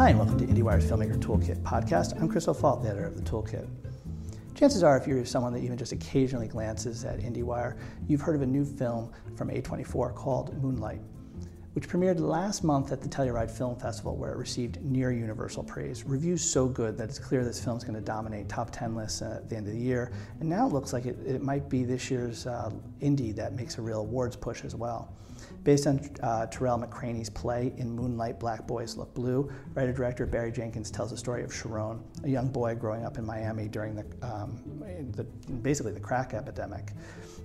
Hi, and welcome to IndieWire's Filmmaker Toolkit podcast. I'm Chris O'Falt, the editor of the Toolkit. Chances are, if you're someone that even just occasionally glances at IndieWire, you've heard of a new film from A24 called Moonlight which premiered last month at the Telluride Film Festival, where it received near universal praise. Reviews so good that it's clear this film's going to dominate top 10 lists at the end of the year. And now it looks like it, it might be this year's uh, indie that makes a real awards push as well. Based on uh, Tarell McCraney's play In Moonlight, Black Boys Look Blue, writer director Barry Jenkins tells the story of Chiron, a young boy growing up in Miami during the, um, the basically the crack epidemic.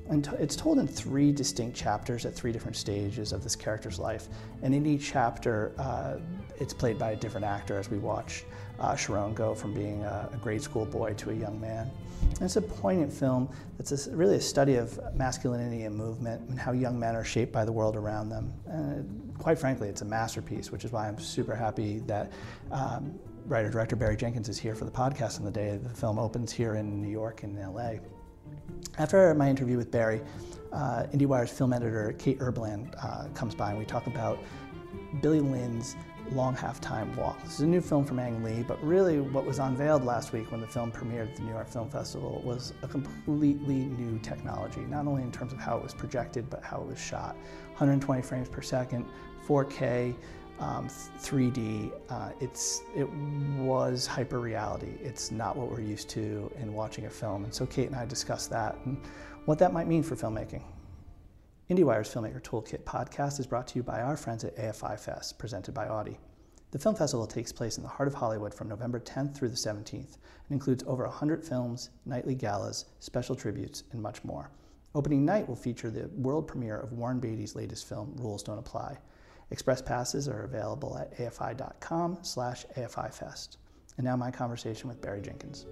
And it's told in three distinct chapters at three different stages of this character's life. And in each chapter, uh, it's played by a different actor as we watch uh, Chiron go from being a, a, grade school boy to a young man. And it's a poignant film that's a, really a study of masculinity and movement and how young men are shaped by the world around them. And quite frankly, it's a masterpiece, which is why I'm super happy that. Um, Writer director Barry Jenkins is here for the podcast on the day the film opens here in New York and LA. After my interview with Barry, uh, IndieWire's film editor Kate Erbland uh, comes by and we talk about Billy Lynn's Long Half-Time Walk. This is a new film from Ang Lee, but really what was unveiled last week when the film premiered at the New York Film Festival was a completely new technology, not only in terms of how it was projected, but how it was shot. 120 frames per second, 4K, um, 3D. Uh, it's it was hyper reality. It's not what we're used to in watching a film, and so Kate and I discussed that and what that might mean for filmmaking. IndieWire's Filmmaker Toolkit podcast is brought to you by our friends at AFI Fest, presented by Audi. The film festival takes place in the heart of Hollywood from November 10th through the 17th and includes over 100 films, nightly galas, special tributes, and much more. Opening night will feature the world premiere of Warren Beatty's latest film, Rules Don't Apply. Express passes are available at afi.com slash afifest. And now my conversation with Barry Jenkins.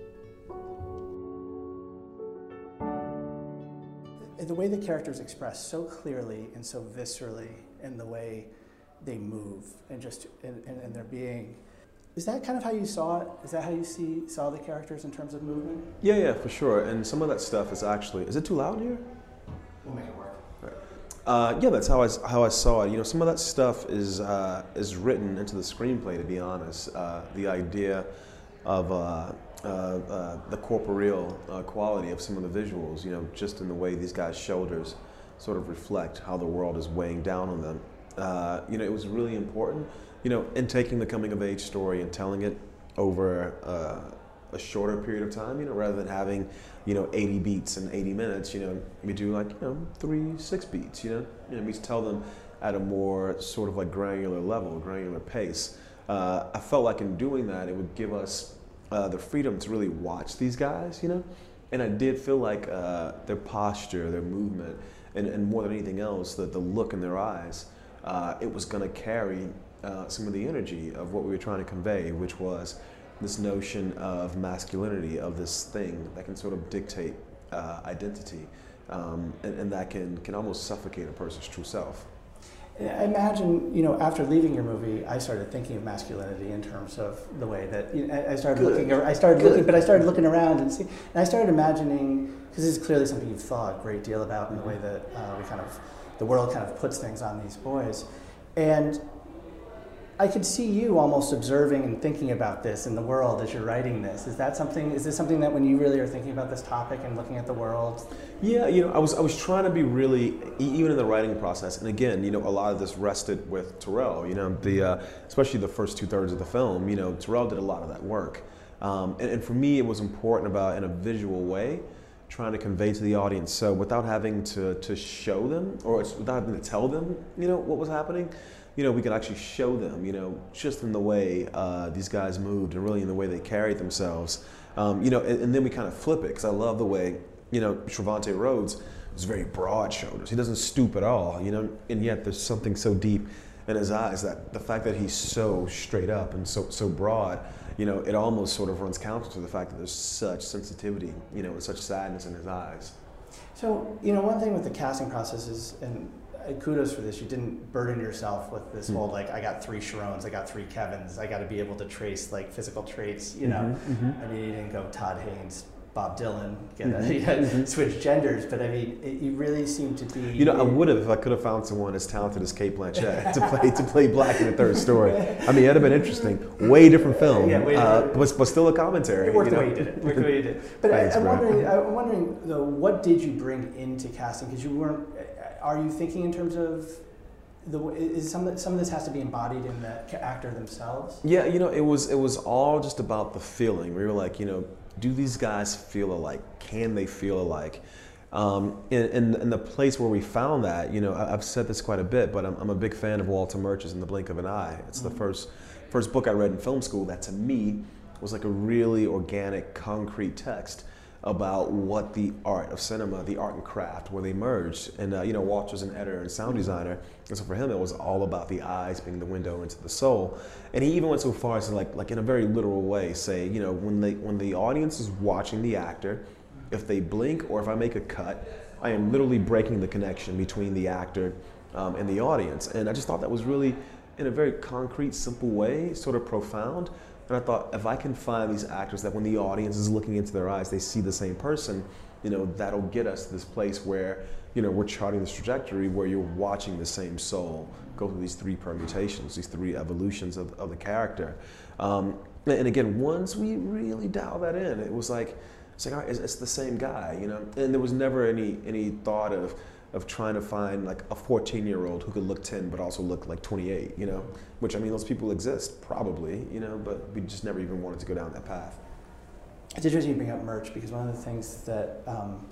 The way the characters express so clearly and so viscerally in the way they move and just in, in, in their being, is that kind of how you saw it? Is that how you see saw the characters in terms of movement? Yeah, yeah, for sure. And some of that stuff is actually is it too loud here? We'll make it work. Uh, yeah, that's how I, how I saw it. You know, some of that stuff is uh, is written into the screenplay. To be honest, uh, the idea of uh, uh, uh, the corporeal quality of some of the visuals. You know, just in the way these guys' shoulders sort of reflect how the world is weighing down on them. you know, it was really important. You know, in taking the coming of age story and telling it over a shorter period of time, you know, rather than having, you know, 80 beats in 80 minutes, you know, we do like, you know, three, six beats, you know, you know we tell them at a more sort of like granular level, granular pace. Uh, I felt like in doing that, it would give us uh, the freedom to really watch these guys, you know, and I did feel like uh, their posture, their movement, and, and more than anything else, the, the look in their eyes, uh, it was going to carry uh, some of the energy of what we were trying to convey, which was this notion of masculinity, of this thing that can sort of dictate uh, identity, um, and, and, that can, can almost suffocate a person's true self. I imagine, you know, after leaving your movie, I started thinking of masculinity in terms of the way that you know, I started Good. looking. I started Good. looking, but I started looking around and see, and I started imagining because this is clearly something you've thought a great deal about in the way that uh, we kind of, the world kind of puts things on these boys, and I could see you almost observing and thinking about this in the world as you're writing this. Is that something? Is this something that when you really are thinking about this topic and looking at the world? Yeah, you know, I was I was trying to be really even in the writing process. And again, you know, a lot of this rested with Tarell. You know, the uh, especially the first two thirds of the film. You know, Tarell did a lot of that work. Um, and, and for me, it was important about in a visual way trying to convey to the audience. So without having to, to show them or without having to tell them, you know, what was happening, you know, we could actually show them, you know, just in the way uh, these guys moved and really in the way they carried themselves. Um, you know, and, and, then we kind of flip it because I love the way, you know, Trevante Rhodes is very broad shoulders. He doesn't stoop at all, you know, and yet there's something so deep in his eyes that the fact that he's so straight up and so so broad, you know, it almost sort of runs counter to the fact that there's such sensitivity, you know, and such sadness in his eyes. So, you know, one thing with the casting process is, and kudos for this. You didn't burden yourself with this mm-hmm. whole like I got three Chirons, I got three Kevins, I got to be able to trace like physical traits. You know, mm-hmm, mm-hmm. I mean, you didn't go Todd Haynes Bob Dylan, get mm-hmm. switch genders, but I mean, it, you really seem to be. You know, I would have if I could have found someone as talented as Cate Blanchett to play to play Black in the third story. I mean, it'd have been interesting. Way different film, yeah, way uh, but, but still a commentary. It worked you know? the way you did it. Worked the way you did. But Thanks, I, am wondering, I'm wondering though, what did you bring into casting? Because you weren't. Are you thinking in terms of the is some some of this has to be embodied in the actor themselves. Yeah, you know, it was it was all just about the feeling. We were like, you know, do these guys feel alike? Can they feel alike? Um, in, in, in, the place where we found that, you know, I, have said this quite a bit, but I'm, I'm, a big fan of Walter Murch's In the Blink of an Eye. It's mm-hmm. the first first book I read in film school that to me was like a really organic, concrete text about what the art of cinema, the art and craft, where they merged. And uh, you know, Walter's an editor and sound designer, and so for him, it was all about the eyes being the window into the soul. And he even went so far as to like, like in a very literal way, say, you know, when they when the audience is watching the actor, if they blink or if I make a cut, I am literally breaking the connection between the actor um, and the audience. And I just thought that was really, in a very concrete, simple way, sort of profound. And I thought, if I can find these actors that when the audience is looking into their eyes, they see the same person, you know, that'll get us to this place where, you know, we're charting this trajectory where you're watching the same soul go through these three permutations, these three evolutions of, of the character. Um, and again, once we really dial that in, it was like, it's like, right, it's, it's the same guy, you know? And there was never any, any thought of, of trying to find like a 14 year old who could look 10 but also look like 28 you know which i mean those people exist probably you know but we just never even wanted to go down that path it's interesting you bring up Murch because one of the things that um,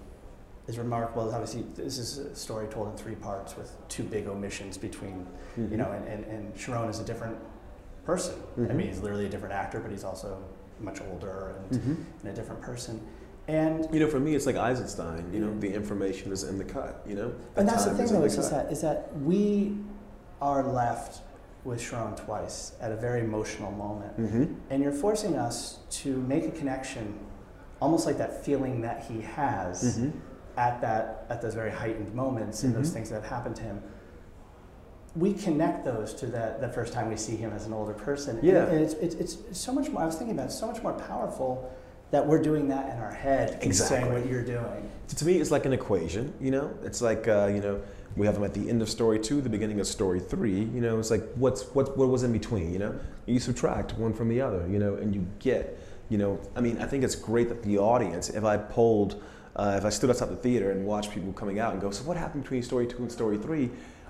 is remarkable is obviously this is a story told in three parts with two big omissions between mm-hmm. you know and, and, and Chiron is a different person mm-hmm. i mean he's literally a different actor but he's also much older and, mm-hmm. and a different person and you know, for me, it's like Eisenstein. You know, the information is in the cut. You know, the and that's the thing, though, is, that is that we are left with Chiron twice at a very emotional moment, mm-hmm. and you're forcing us to make a connection, almost like that feeling that he has mm-hmm. at that at those very heightened moments and mm-hmm. those things that have happened to him. We connect those to that the first time we see him as an older person. Yeah, and it's, it's, it's so much more. I was thinking about it, so much more powerful that we're doing that in our head exactly. saying what you're doing. To me, it's like an equation, you know? It's like, uh, you know, we have them at the end of story two, the beginning of story three, you know, it's like, what's, what, what was in between, you know? You subtract one from the other, you know, and you get, you know, I mean, I think it's great that the audience, if I polled, uh, if I stood outside the theater and watched people coming out and go, so what happened between story two and story three?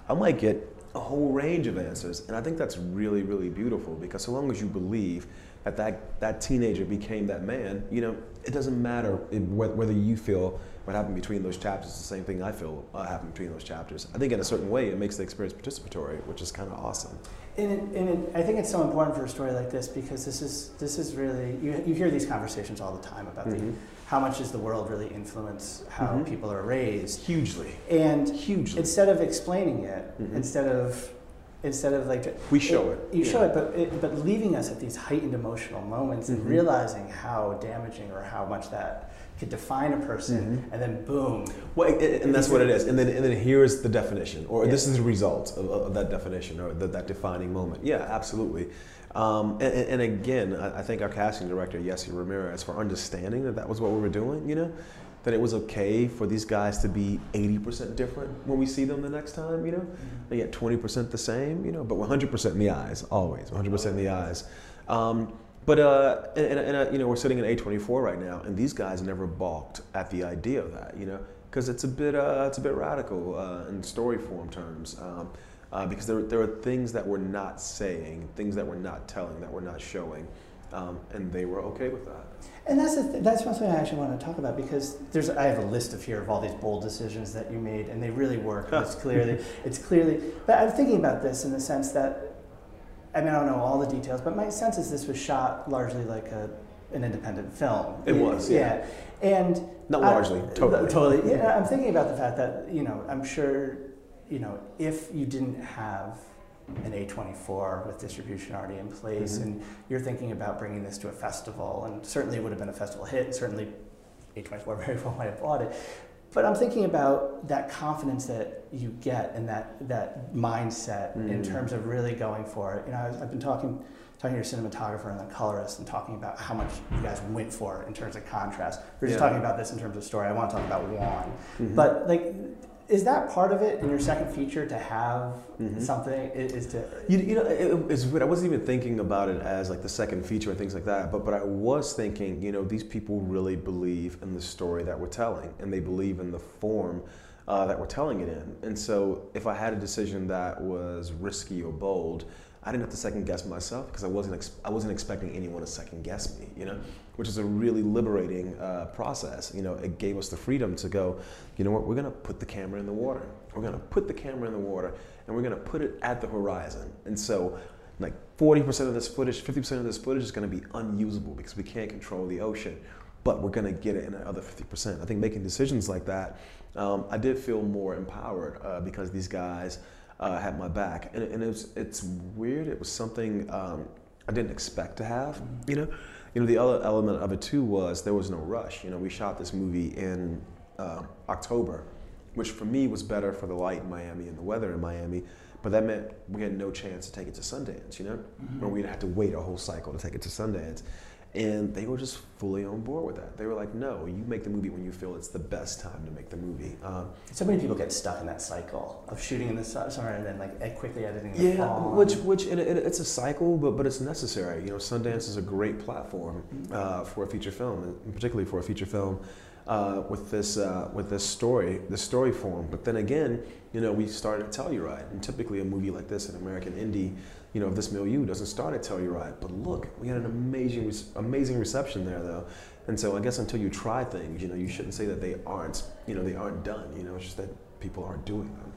I might get a whole range of answers. And I think that's really, really beautiful because so long as you believe that that, that teenager became that man, you know, it doesn't matter whether you feel what happened between those chapters is the same thing I feel uh, happened between those chapters. I think in a certain way it makes the experience participatory, which is kind of awesome. And, it, and it, I think it's so important for a story like this because this is this is really you, you hear these conversations all the time about mm-hmm. the how much does the world really influence how mm-hmm. people are raised hugely and hugely instead of explaining it mm-hmm. instead of instead of like we show it, it you yeah. show it but it, but leaving us at these heightened emotional moments mm-hmm. and realizing how damaging or how much that could define a person mm-hmm. and then boom well it, and that's what it is and then and then here's the definition or yeah. this is the result of, of that definition or the, that defining moment yeah absolutely um, and, and, again I, I think our casting director Yesi Ramirez for understanding that that was what we were doing you know that it was okay for these guys to be 80% different when we see them the next time, you know? They get 20% the same, you know, but 100% in the eyes, always, 100% in the eyes. Um, but, uh, and, and uh, you know, we're sitting in A24 right now, and these guys never balked at the idea of that, you know? Because it's a bit, uh, it's a bit radical uh, in story form terms. Um, uh, because there, there are things that we're not saying, things that we're not telling, that we're not showing, um, and they were okay with that. And that's the th- that's something I actually want to talk about because there's I have a list of here of all these bold decisions that you made and they really work. it's clearly it's clearly. But I'm thinking about this in the sense that I mean I don't know all the details, but my sense is this was shot largely like a an independent film. It was, yeah. yeah. And not largely, I, totally. Totally. Yeah, I'm thinking about the fact that, you know, I'm sure, you know, if you didn't have an A24 with distribution already in place, mm-hmm. and you're thinking about bringing this to a festival, and certainly it would have been a festival hit, certainly A24 very well might have bought it. but I'm thinking about that confidence that you get and that that mindset mm. in terms of really going for it. You know, I've, I've been talking talking to your cinematographer and the colorist and talking about how much you guys went for in terms of contrast. We are just yeah. talking about this in terms of story. I want to talk about Juan, mm-hmm. but like is that part of it in your second feature to have mm-hmm. something? Is to you, you know it, it's weird. I wasn't even thinking about it as like the second feature and things like that but but i was thinking you know these people really believe in the story that we're telling and they believe in the form uh, that we're telling it in. And so if i had a decision that was risky or bold I didn't have to second guess myself because I wasn't ex- I wasn't expecting anyone to second guess me, you know, which is a really liberating uh, process. You know, it gave us the freedom to go, you know what, we're gonna put the camera in the water. We're gonna put the camera in the water, and we're gonna put it at the horizon. And so, like 40% of this footage, 50% of this footage is gonna be unusable because we can't control the ocean, but we're gonna get it in the other 50%. I think making decisions like that, um, I did feel more empowered uh, because these guys uh, had my back, and, and it was, it's weird. It was something um, I didn't expect to have. You know, you know the other element of it too was there was no rush. You know, we shot this movie in uh, October, which for me was better for the light in Miami and the weather in Miami. But that meant we had no chance to take it to Sundance, you know, mm-hmm. or we'd have to wait a whole cycle to take it to Sundance. And they were just fully on board with that. They were like, no, you make the movie when you feel it's the best time to make the movie. Um, so many people get stuck in that cycle of shooting in the summer and then like quickly editing yeah, fall. which, which it, it, it's a cycle, but, but it's necessary. You know, Sundance is a great platform mm-hmm. uh, for a feature film, and particularly for a feature film uh, with this uh, with this story, the story form. But then again, you know, we started Telluride, and typically a movie like this, an American indie, you know, of this milieu doesn't start at Telluride. But look, we had an amazing, amazing reception there, though. And so I guess until you try things, you know, you shouldn't say that they aren't, you know, they aren't done. You know, it's just that people aren't doing them.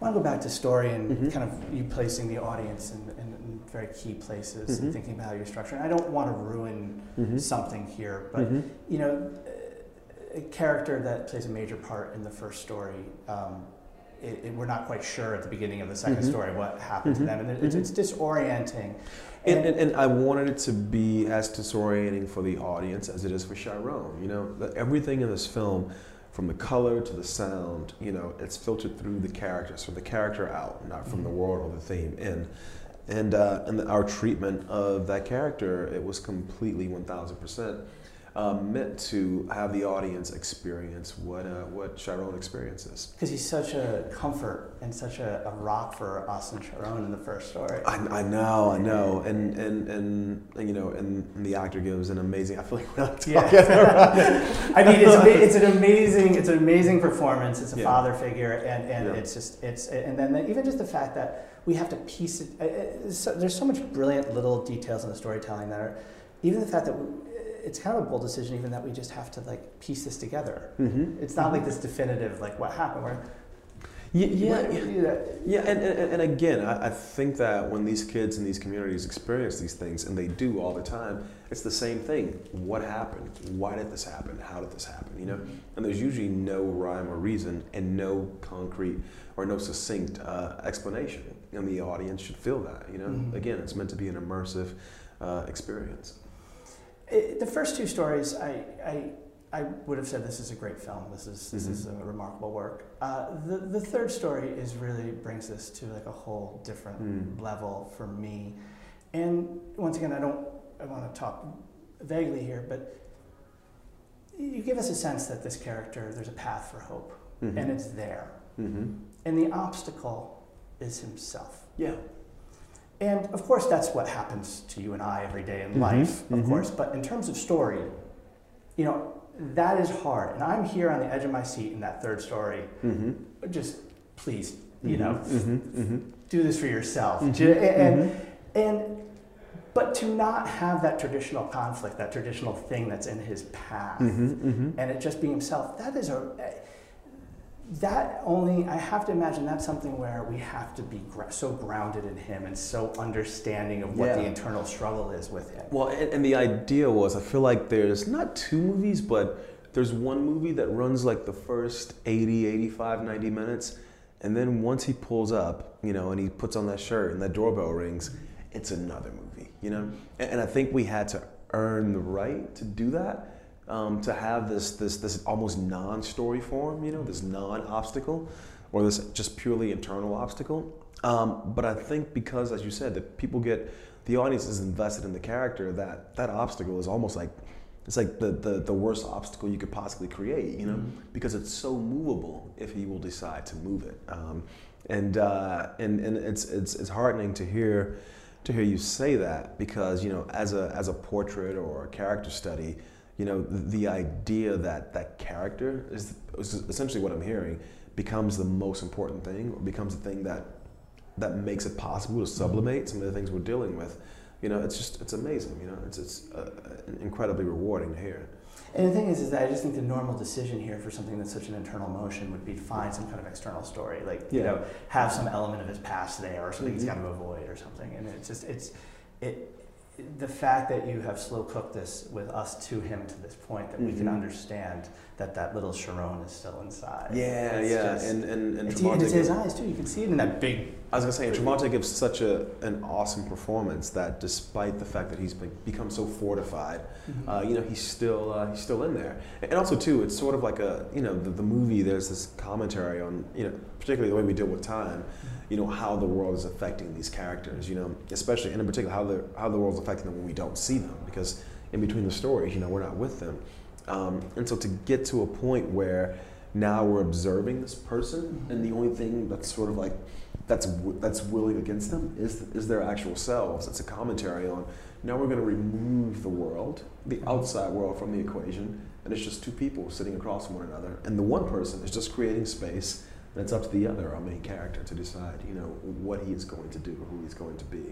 I want to go back to story and mm-hmm. kind of you placing the audience in, in, in very key places mm-hmm. and thinking about how you're structuring. I don't want to ruin mm-hmm. something here, but mm-hmm. you know, a character that plays a major part in the first story. Um, it, it, we're not quite sure at the beginning of the 2nd mm-hmm. story what happened mm-hmm. to them, and it, it's, it's, mm-hmm. disorienting. And, and, and, I wanted it to be as disorienting for the audience as it is for Chiron. You know, everything in this film, from the color to the sound, you know, it's filtered through the characters, from the character out, not from the mm-hmm. world or the theme in. And, uh, and our treatment of that character, it was completely 1000% um, meant to have the audience experience what uh, what Chiron experiences. Because he's such a comfort and such a, a, rock for us and Chiron in the first story. I, I know, I know, and and and, and you know, and, and, the actor gives an amazing. I feel like we're not yeah. I mean, it's, it's an amazing it's an amazing performance. It's a yeah. father figure, and and yeah. it's just it's and then even just the fact that we have to piece it. So, there's so much brilliant little details in the storytelling that are even the fact that. We, it's kind of a bold decision, even that we just have to like piece this together. Mm-hmm. It's not like this definitive, like what happened. Where yeah, yeah, yeah, yeah. And, and, and again, I, I, think that when these kids in these communities experience these things, and they do all the time, it's the same thing. What happened? Why did this happen? How did this happen? You know, mm-hmm. and there's usually no rhyme or reason, and no concrete or no succinct uh, explanation, and the audience should feel that. You know, mm-hmm. again, it's meant to be an immersive uh, experience. It, the first two stories, I, I, I would have said this is a great film. This is this mm-hmm. is a remarkable work. Uh, the the third story is really brings this to like a whole different mm. level for me. And once again, I don't I want to talk vaguely here, but you give us a sense that this character there's a path for hope, mm-hmm. and it's there. Mm-hmm. And the obstacle is himself. Yeah. And of course, that's what happens to you and I every day in mm-hmm, life, of mm-hmm. course. But in terms of story, you know, that is hard. And I'm here on the edge of my seat in that third story. Mm-hmm. Just please, you know, mm-hmm. Mm-hmm. do this for yourself. Mm-hmm. And, and, but to not have that traditional conflict, that traditional thing that's in his path, and it just be himself, that is a that only i have to imagine that's something where we have to be so grounded in him and so understanding of what yeah. the internal struggle is with him well and, and, the idea was i feel like there's not two movies but there's one movie that runs like the first 80 85 90 minutes and then once he pulls up you know and he puts on that shirt and that doorbell rings it's another movie you know and, and i think we had to earn the right to do that um, to have this this this almost non-story form, you know, this non-obstacle, or this just purely internal obstacle. Um, but I think because, as you said, that people get the audience is invested in the character, that that obstacle is almost like it's like the, the, the worst obstacle you could possibly create, you know, mm-hmm. because it's so movable if he will decide to move it. Um, and, uh, and, and it's, it's, it's heartening to hear, to hear you say that because, you know, as a, as a portrait or a character study, you know, the, idea that that character is, is essentially what I'm hearing becomes the most important thing or becomes the thing that, that makes it possible to sublimate some of the things we're dealing with you know, it's just it's amazing. You know, it's it's uh, incredibly rewarding to hear. And the thing is, is that I just think the normal decision here for something that's such an internal motion would be to find some kind of external story, like yeah. you know, have some element of his past there, or something mm-hmm. he's got to avoid, or something. And it's just it's it the fact that you have slow cooked this with us to him to this point that mm-hmm. we can mm-hmm. understand that that little Chiron is still inside. Yeah, it's yeah, just, and and and, it's, and it's his eyes too. You can see it in that big. I was gonna say, Trevante gives such a an awesome performance that despite the fact that he's become so fortified, mm-hmm. uh, you know, he's still uh, he's still in there. And also too, it's sort of like a you know the, the movie. There's this commentary on you know particularly the way we deal with time. Mm-hmm you know how the world is affecting these characters you know especially and in particular how the how the world's affecting them when we don't see them because in between the stories you know we're not with them um, and so to get to a point where now we're observing this person and the only thing that's sort of like that's that's willing against them is is their actual selves it's a commentary on now we're going to remove the world the outside world from the equation and it's just two people sitting across from one another and the one person is just creating space and it's up to the other, our main character, to decide, you know, what he is going to do, who he's going to be.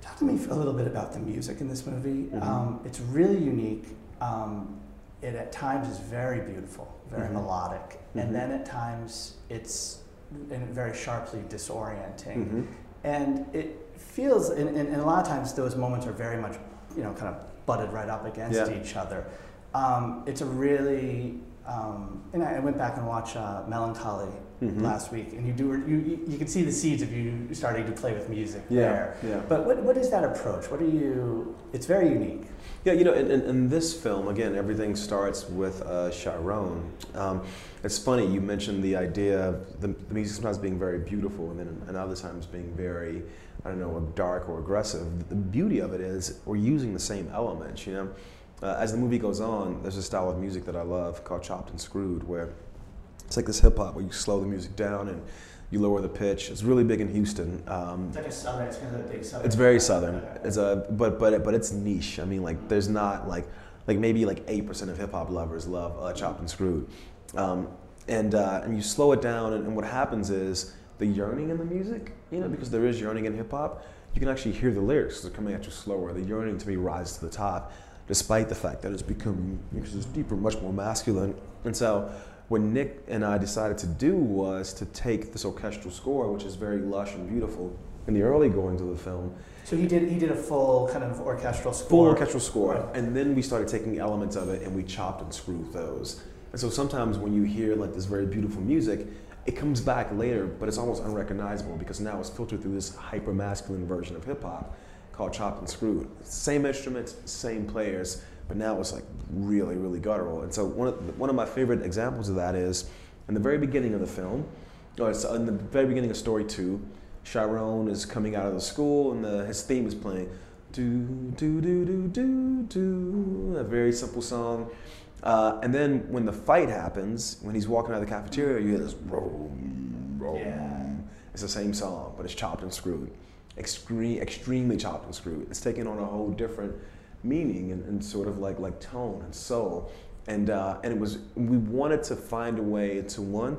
Talk to me a little bit about the music in this movie. Mm-hmm. Um, it's really unique. Um, it at times is very beautiful, very mm-hmm. melodic, mm-hmm. and then at times it's very sharply disorienting. Mm-hmm. And it feels, and, and, and, a lot of times those moments are very much, you know, kind of butted right up against yeah. each other. Um, it's a really um, and I, went back and watched uh, Melancholy mm-hmm. last week, and you do you, you can see the seeds of you starting to play with music yeah, there. Yeah. But what, what is that approach? What are you? It's very unique. Yeah, you know, in, in, in this film, again, everything starts with uh, Chiron. Um, it's funny you mentioned the idea of the, the music sometimes being very beautiful, and then and other times being very I don't know, dark or aggressive. The beauty of it is we're using the same elements, you know uh, as the movie goes on, there's a style of music that I love called chopped and screwed, where it's like this hip hop where you slow the music down and you lower the pitch. It's really big in Houston. Um, it's like a southern. It's kind of a big southern. It's very southern. It's a but but but it's niche. I mean, like there's not like like maybe like eight percent of hip hop lovers love uh, chopped and screwed, um, and uh, and you slow it down, and, and what happens is the yearning in the music, you know, because there is yearning in hip hop. You can actually hear the lyrics they're coming at you slower. The yearning to be rise to the top despite the fact that it's becoming because it's deeper, much more masculine. And so what Nick and I decided to do was to take this orchestral score, which is very lush and beautiful, in the early goings of the film. So he did he did a full kind of orchestral score. Full orchestral score, and then we started taking elements of it and we chopped and screwed those. And so sometimes when you hear like this very beautiful music, it comes back later, but it's almost unrecognizable because now it's filtered through this hyper masculine version of hip hop called Chopped and Screwed. Same instruments, same players, but now it's like really, really guttural. And so one of, one of my favorite examples of that is in the very beginning of the film, or it's in the very beginning of story two, Chiron is coming out of the school and the, his theme is playing. Do, do, do, do, do, do. A very simple song. Uh, and then when the fight happens, when he's walking out of the cafeteria, you hear this roam, roam. Yeah. It's the same song, but it's chopped and screwed extreme, extremely chopped and screwed. It's taken on a whole different meaning and, and sort of like like tone and soul. And uh, and it was we wanted to find a way to one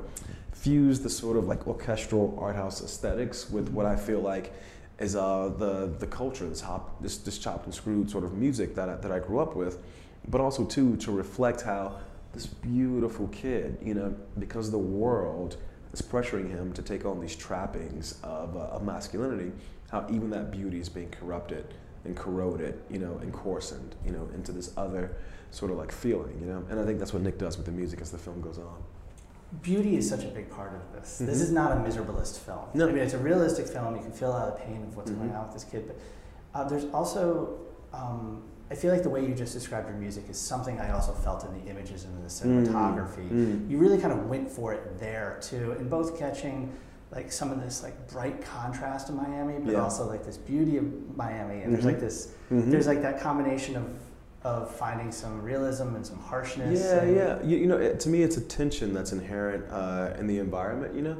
fuse the sort of like orchestral art house aesthetics with what I feel like is uh, the the culture, this hop, this this chopped and screwed sort of music that I, that I grew up with, but also too to reflect how this beautiful kid, you know, because the world is pressuring him to take on these trappings of, uh, of masculinity, how even that beauty is being corrupted and corroded, you know, and coarsened, you know, into this other sort of like feeling, you know. And I think that's what Nick does with the music as the film goes on. Beauty is such a big part of this. Mm-hmm. This is not a miserablist film. No. I mean, it's a realistic film. You can feel out the pain of what's mm-hmm. going on with this kid, but uh, there's also um, I feel like the way you just described your music is something I also felt in the images and in the cinematography. Mm. You really kind of went for it there too, in both catching like some of this like bright contrast of Miami, but Yeah. also like this beauty of Miami. And there's Mhm. like this, Mhm. there's like that combination of of finding some realism and some harshness. Yeah, yeah. You, you know, it, to me, it's a tension that's inherent uh, in the environment. You know,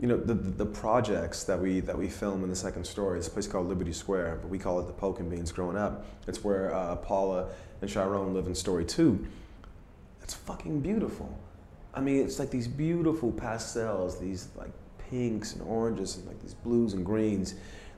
you know the, the projects that we that we film in the second story. It's a place called Liberty Square, but we call it the Pork and Beans. Growing up, it's where uh, Paula and Chiron live in story two. It's fucking beautiful. I mean, it's like these beautiful pastels, these like pinks and oranges and like these blues and greens.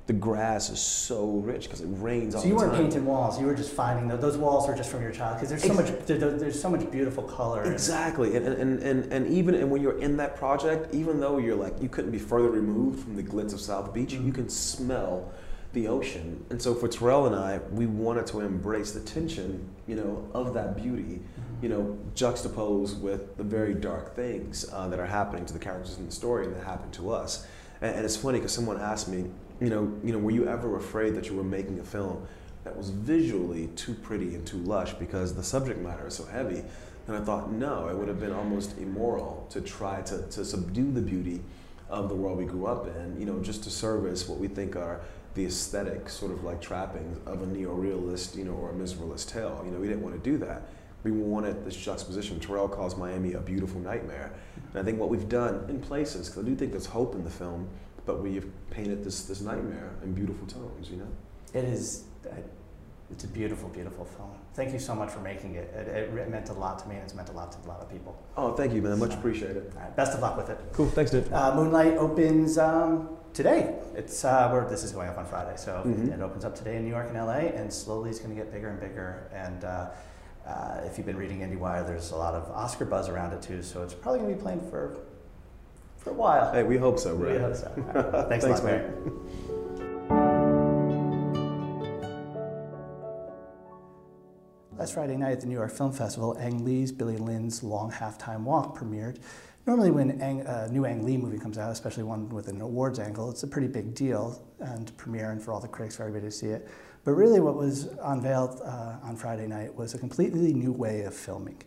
The grass is so rich because it rains all the time. So you weren't painting walls; you were just finding those, those walls were just from your child because there's so much there- there- there's so much beautiful color. Exactly, and, and, and, and even and when you're in that project, even though you're like you couldn't be further removed from the glitz of South Beach, you mm-hmm. can smell the ocean. And so for Tarell and I, we wanted to embrace the tension, you know, of that beauty, mm-hmm. You know, juxtaposed with the very dark things uh, that are happening to the characters in the story and that happen to us. And, and it's funny because someone asked me, you know, you know, were you ever afraid that you were making a film that was visually too pretty and too lush because the subject matter is so heavy? And I thought, no, it would have been almost immoral to try to, to subdue the beauty of the world we grew up in, you know, just to service what we think are the aesthetic sort of like trappings of a neo-realist, you know, or a miserableist tale. You know, we didn't want to do that. We wanted this juxtaposition. Tarell calls Miami a beautiful nightmare. And I think what we've done in places, because I do think there's hope in the film, but we've painted this, this nightmare in beautiful tones, you know? It is. uh, It's a beautiful, beautiful film. Thank you so much for making it. It, it meant a lot to me, and it's meant a lot to a lot of people. Oh, thank you, man. Much appreciated. All right, best of luck with it. Cool. Thanks, dude. Uh, Moonlight opens um, today. It's uh, where this is going up on Friday, so Mhm. it opens up today in New York and LA, and slowly it's going to get bigger and bigger. And uh, uh, if you've been reading IndieWire, there's a lot of Oscar buzz around it too. So it's probably going to be playing for for a while. Hey, we hope so, bro. We hope so. Right. Thanks, Thanks, a lot, man. Barry. Last Friday night at the New York Film Festival, Ang Lee's Billy Lynn's Long Halftime Walk premiered. Normally, when a new Ang Lee movie comes out, especially one with an awards angle, it's a pretty big deal and premiere and for all the critics, for everybody to see it. But really, what was unveiled uh, on Friday night was a completely new way of filming.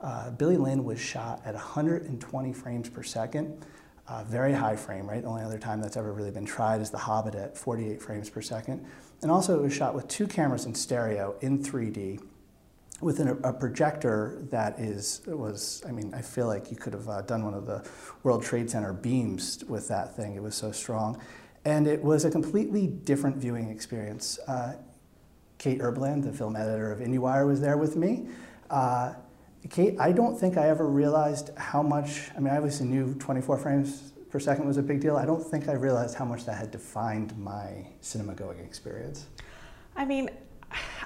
Uh, Billy Lynn was shot at 120 frames per second, uh, very high frame rate. The only other time that's ever really been tried is The Hobbit at 48 frames per second. And also, it was shot with two cameras in stereo in 3D with an, a projector that is was I mean I feel like you could have uh, done one of the World Trade Center beams with that thing. It was so strong, and it was a completely different viewing experience. Uh, Kate Erbland, the film editor of IndieWire, was there with me. Uh, Kate, I don't think I ever realized how much. I mean, I obviously knew 24 frames per second was a big deal. I don't think I realized how much that had defined my cinema going experience. I mean,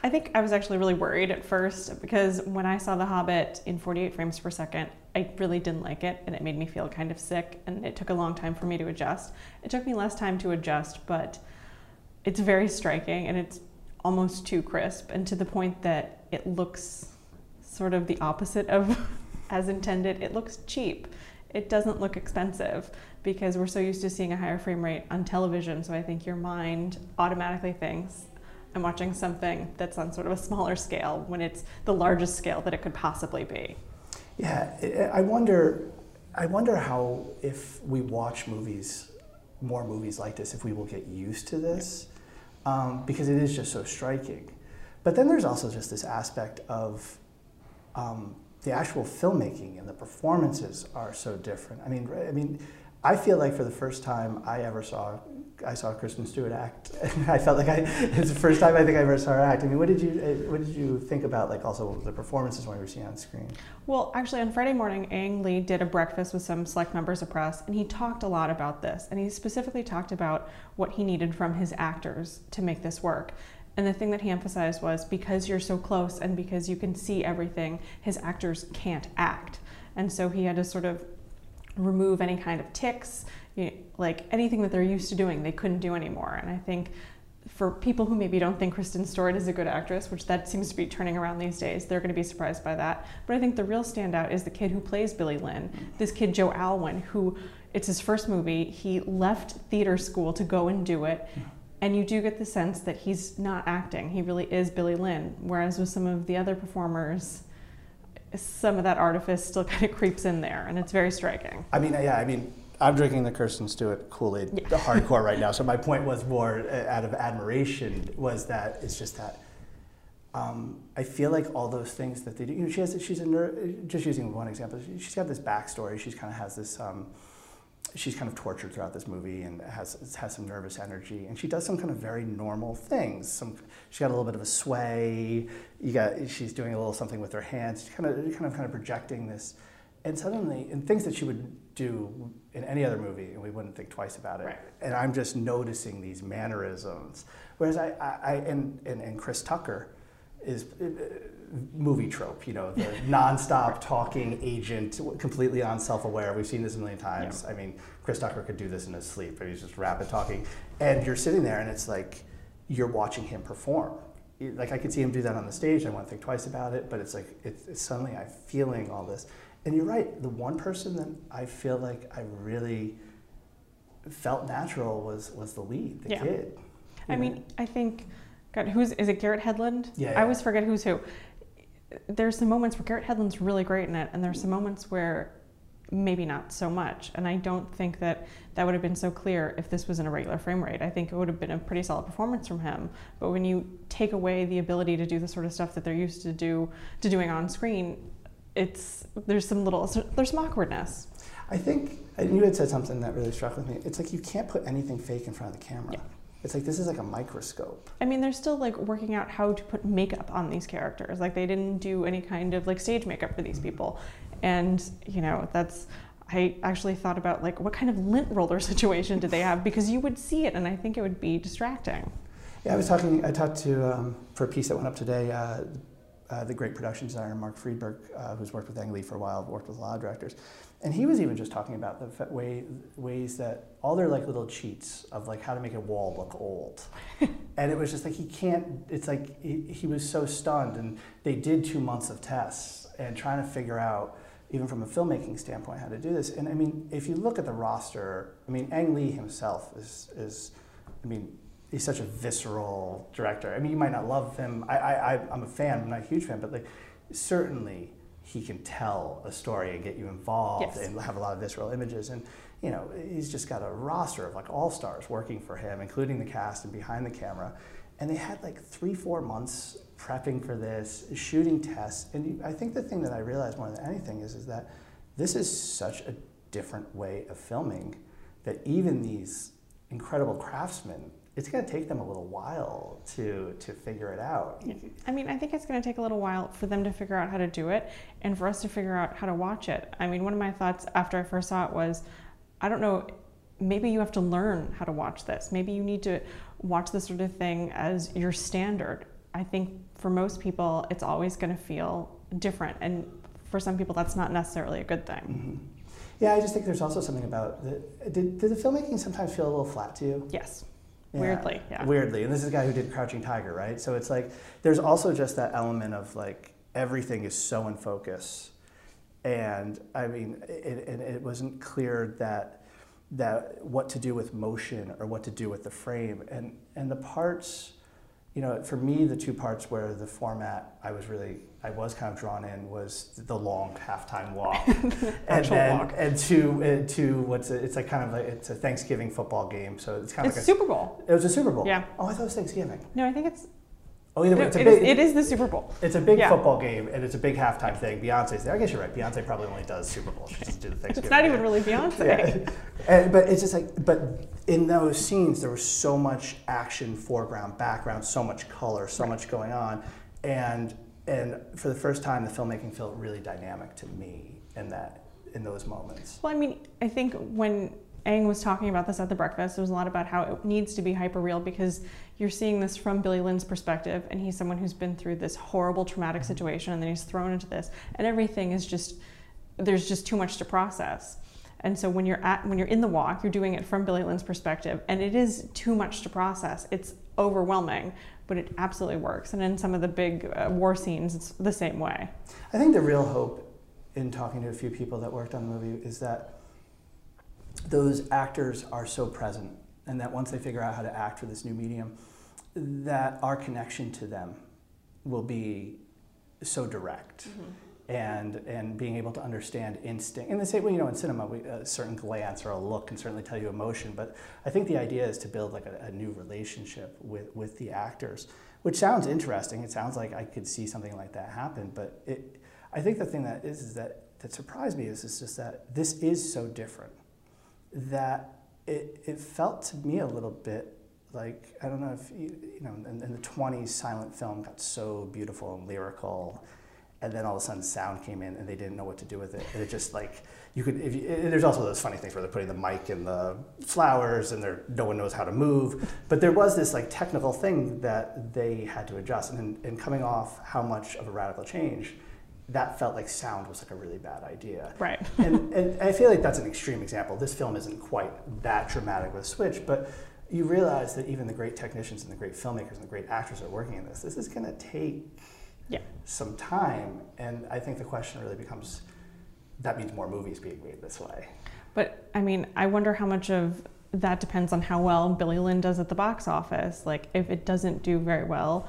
I think I was actually really worried at first because when I saw The Hobbit in 48 frames per second, I really didn't like it and it made me feel kind of sick and it took a long time for me to adjust. It took me less time to adjust, but it's very striking and it's almost too crisp and to the point that it looks sort of the opposite of as intended. It looks cheap. It doesn't look expensive because we're so used to seeing a higher frame rate on television. So I think your mind automatically thinks, I'm watching something that's on sort of a smaller scale when it's the largest scale that it could possibly be. Yeah, I wonder. I wonder how if we watch movies, more movies like this, if we will get used to this, um, because it is just so striking. But then there's also just this aspect of um, the actual filmmaking and the performances are so different. I mean, I mean, I feel like for the first time I ever saw, I saw Kristen Stewart act. I felt like I, it's the first time I think I ever saw her act. I mean, what did you, uh, what did you think about like also the performances when you were seeing on screen? Well, actually, on Friday morning, Ang Lee did a breakfast with some select members of press, and he talked a lot about this. And he specifically talked about what he needed from his actors to make this work. And the thing that he emphasized was because you're so close and because you can see everything, his actors can't act. And so he had to sort of remove any kind of ticks, you like anything that they're used to doing, they couldn't do anymore. And I think for people who maybe don't think Kristen Stewart is a good actress, which that seems to be turning around these days, they're going to be surprised by that. But I think the real standout is the kid who plays Billy Lynn, this kid Joe Alwyn, who it's his first movie. He left theater school to go and do it, And you do get the sense that he's not acting. He really is Billy Lynn. Whereas with some of the other performers, some of that artifice still kind of creeps in there, and it's very striking. I mean, yeah, I mean, I'm drinking the Kristen Stewart Kool Aid yeah. hardcore right now. So my point was more uh, out of admiration was that it's just that um, I feel like all those things that they do. You know, she has she's a nerd. Just using one example, she's got this backstory. She's kind of has this. Um, she's kind of tortured throughout this movie and has has some nervous energy. And she does some kind of very normal things. Some she got a little bit of a sway. You got she's doing a little something with her hands. She's kind of kind of kind of projecting this. And suddenly, and things that she would do in any other movie, and we wouldn't think twice about it. Right. And I'm just noticing these mannerisms. Whereas I, I, I and, and, and Chris Tucker, is uh, movie trope, you know, the nonstop talking agent, completely unself-aware. We've seen this a million times. Yeah. I mean, Chris Tucker could do this in his sleep. He's just rapid talking, and you're sitting there, and it's like you're watching him perform. Like I could see him do that on the stage. I won't think twice about it, but it's like it's, it's suddenly I'm feeling all this. And you're right. The one person that I feel like I really felt natural was was the lead, the yeah. kid. I know? mean, I think God, who's is it? Garrett Hedlund. Yeah, yeah. I always forget who's who. There's some moments where Garrett Hedlund's really great in it, and there's some moments where maybe not so much. And I don't think that that would have been so clear if this was in a regular frame rate. I think it would have been a pretty solid performance from him. But when you take away the ability to do the sort of stuff that they're used to do to doing on screen, it's there's some little there's some awkwardness. I think you had said something that really struck with me. It's like you can't put anything fake in front of the camera. Yeah. It's like this is like a microscope. I mean, they're still like working out how to put makeup on these characters. Like they didn't do any kind of like stage makeup for these mm-hmm. people, and you know that's. I actually thought about like what kind of lint roller situation did they have because you would see it and I think it would be distracting. Yeah, I was talking. I talked to um, for a piece that went up today. Uh, uh, the great production designer Mark Friedberg, uh, who's worked with Ang Lee for a while, worked with a lot of directors, and he was even just talking about the way, ways that all their like little cheats of like how to make a wall look old, and it was just like he can't. It's like he, he was so stunned, and they did two months of tests and trying to figure out even from a filmmaking standpoint, how to do this. And I mean, if you look at the roster, I mean, Ang Lee himself is, is I mean, he's such a visceral director. I mean, you might not love him. I, I, I'm a fan. I'm not a huge fan, but like, certainly he can tell a story and get you involved yes. and have a lot of visceral images. And you know, he's just got a roster of like all stars working for him, including the cast and behind the camera. And they had like three, four months prepping for this, shooting tests. And I think the thing that I realized more than anything is, is that this is such a different way of filming that even these incredible craftsmen it's going to take them a little while to to figure it out. I mean, I think it's going to take a little while for them to figure out how to do it and for us to figure out how to watch it. I mean, one of my thoughts after I first saw it was I don't know, maybe you have to learn how to watch this. Maybe you need to watch this sort of thing as your standard. I think for most people, it's always going to feel different and for some people that's not necessarily a good thing. Mm-hmm. Yeah, I just think there's also something about the, did, did the filmmaking sometimes feel a little flat to you? Yes. Yeah, weirdly, yeah. Weirdly. And this is a guy who did Crouching Tiger, right? So it's like there's also just that element of like everything is so in focus. And I mean, it, it, it wasn't clear that that what to do with motion or what to do with the frame. And and the parts, you know, for me, the two parts where the format I was really I was kind of drawn in was the long halftime walk, and then walk. and to to what's a, it's like kind of like it's a Thanksgiving football game, so it's kind of it's like a Super Bowl. It was a Super Bowl. Yeah. Oh, I thought it was Thanksgiving. No, I think it's. Oh, either way, it's a it big, is, it is the Super Bowl. It's a big yeah. football game, and it's a big halftime thing. Beyonce's there. I guess you're right. Beyonce probably only does Super Bowl. She doesn't do the Thanksgiving. it's not even really Beyonce. yeah. and, but it's just like, but in those scenes, there was so much action, foreground, background, so much color, so right. much going on, and and for the first time, the filmmaking felt really dynamic to me in that in those moments. Well, I mean, I think when Ang was talking about this at the breakfast, there was a lot about how it needs to be hyper real because you're seeing this from Billy Lynn's perspective, and he's someone who's been through this horrible traumatic mm-hmm. situation, and then he's thrown into this, and everything is just there's just too much to process. And so when you're at when you're in the walk, you're doing it from Billy Lynn's perspective, and it is too much to process. It's overwhelming but it absolutely works. And in some of the big uh, war scenes, it's the same way. I think the real hope in talking to a few people that worked on the movie is that those actors are so present and that once they figure out how to act for this new medium, that our connection to them will be so direct. Mm-hmm and and being able to understand instinct. And they say, well, you know, in cinema, we, a certain glance or a look can certainly tell you emotion. But I think the idea is to build like a, a, new relationship with with the actors, which sounds interesting. It sounds like I could see something like that happen. But it, I think the thing that is is that that surprised me is, is just that this is so different that it it felt to me a little bit like I don't know if you, you know in, in the 20s silent film got so beautiful and lyrical and then all of a sudden sound came in and they didn't know what to do with it. And it just like you could if you, there's also those funny things where they're putting the mic in the flowers and there no one knows how to move. But there was this like technical thing that they had to adjust. And, and coming off how much of a radical change that felt like sound was like a really bad idea right and, and i feel like that's an extreme example this film isn't quite that dramatic with switch but you realize that even the great technicians and the great filmmakers and the great actors are working in this this is going to take yeah. some time. And I think the question really becomes that means more movies being made this way. But I mean, I wonder how much of that depends on how well Billy Lynn does at the box office. Like, if it doesn't do very well,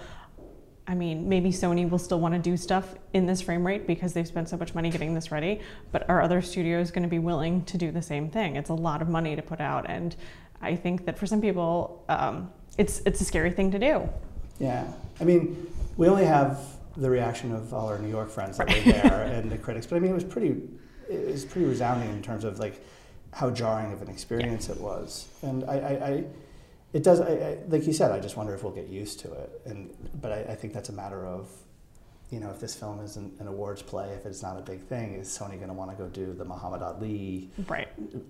I mean, maybe Sony will still want to do stuff in this frame rate because they've spent so much money getting this ready. But are other studios going to be willing to do the same thing? It's a lot of money to put out, and I think that for some people, um, it's it's a scary thing to do. Yeah, I mean, we only have the reaction of all our New York friends that were there and the critics. But I mean, it was pretty, it was pretty resounding in terms of like how jarring of an experience yeah. it was. And I, I, I it does, I, I, like you said, I just wonder if we'll get used to it. And but I, I think that's a matter of, you know, if this film isn't an awards play, if it's not a big thing, is Sony going to want to go do the Muhammad Ali, right,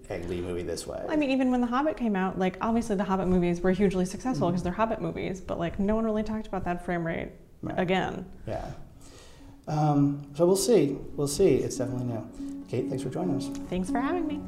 Ang Lee movie this way? I mean, even when The Hobbit came out, like obviously the Hobbit movies were hugely successful because mm-hmm. they're Hobbit movies, but like no one really talked about that frame rate right. again. Yeah. Um, so we'll see. We'll see. It's definitely new. Kate, thanks for joining us. Thanks for having me.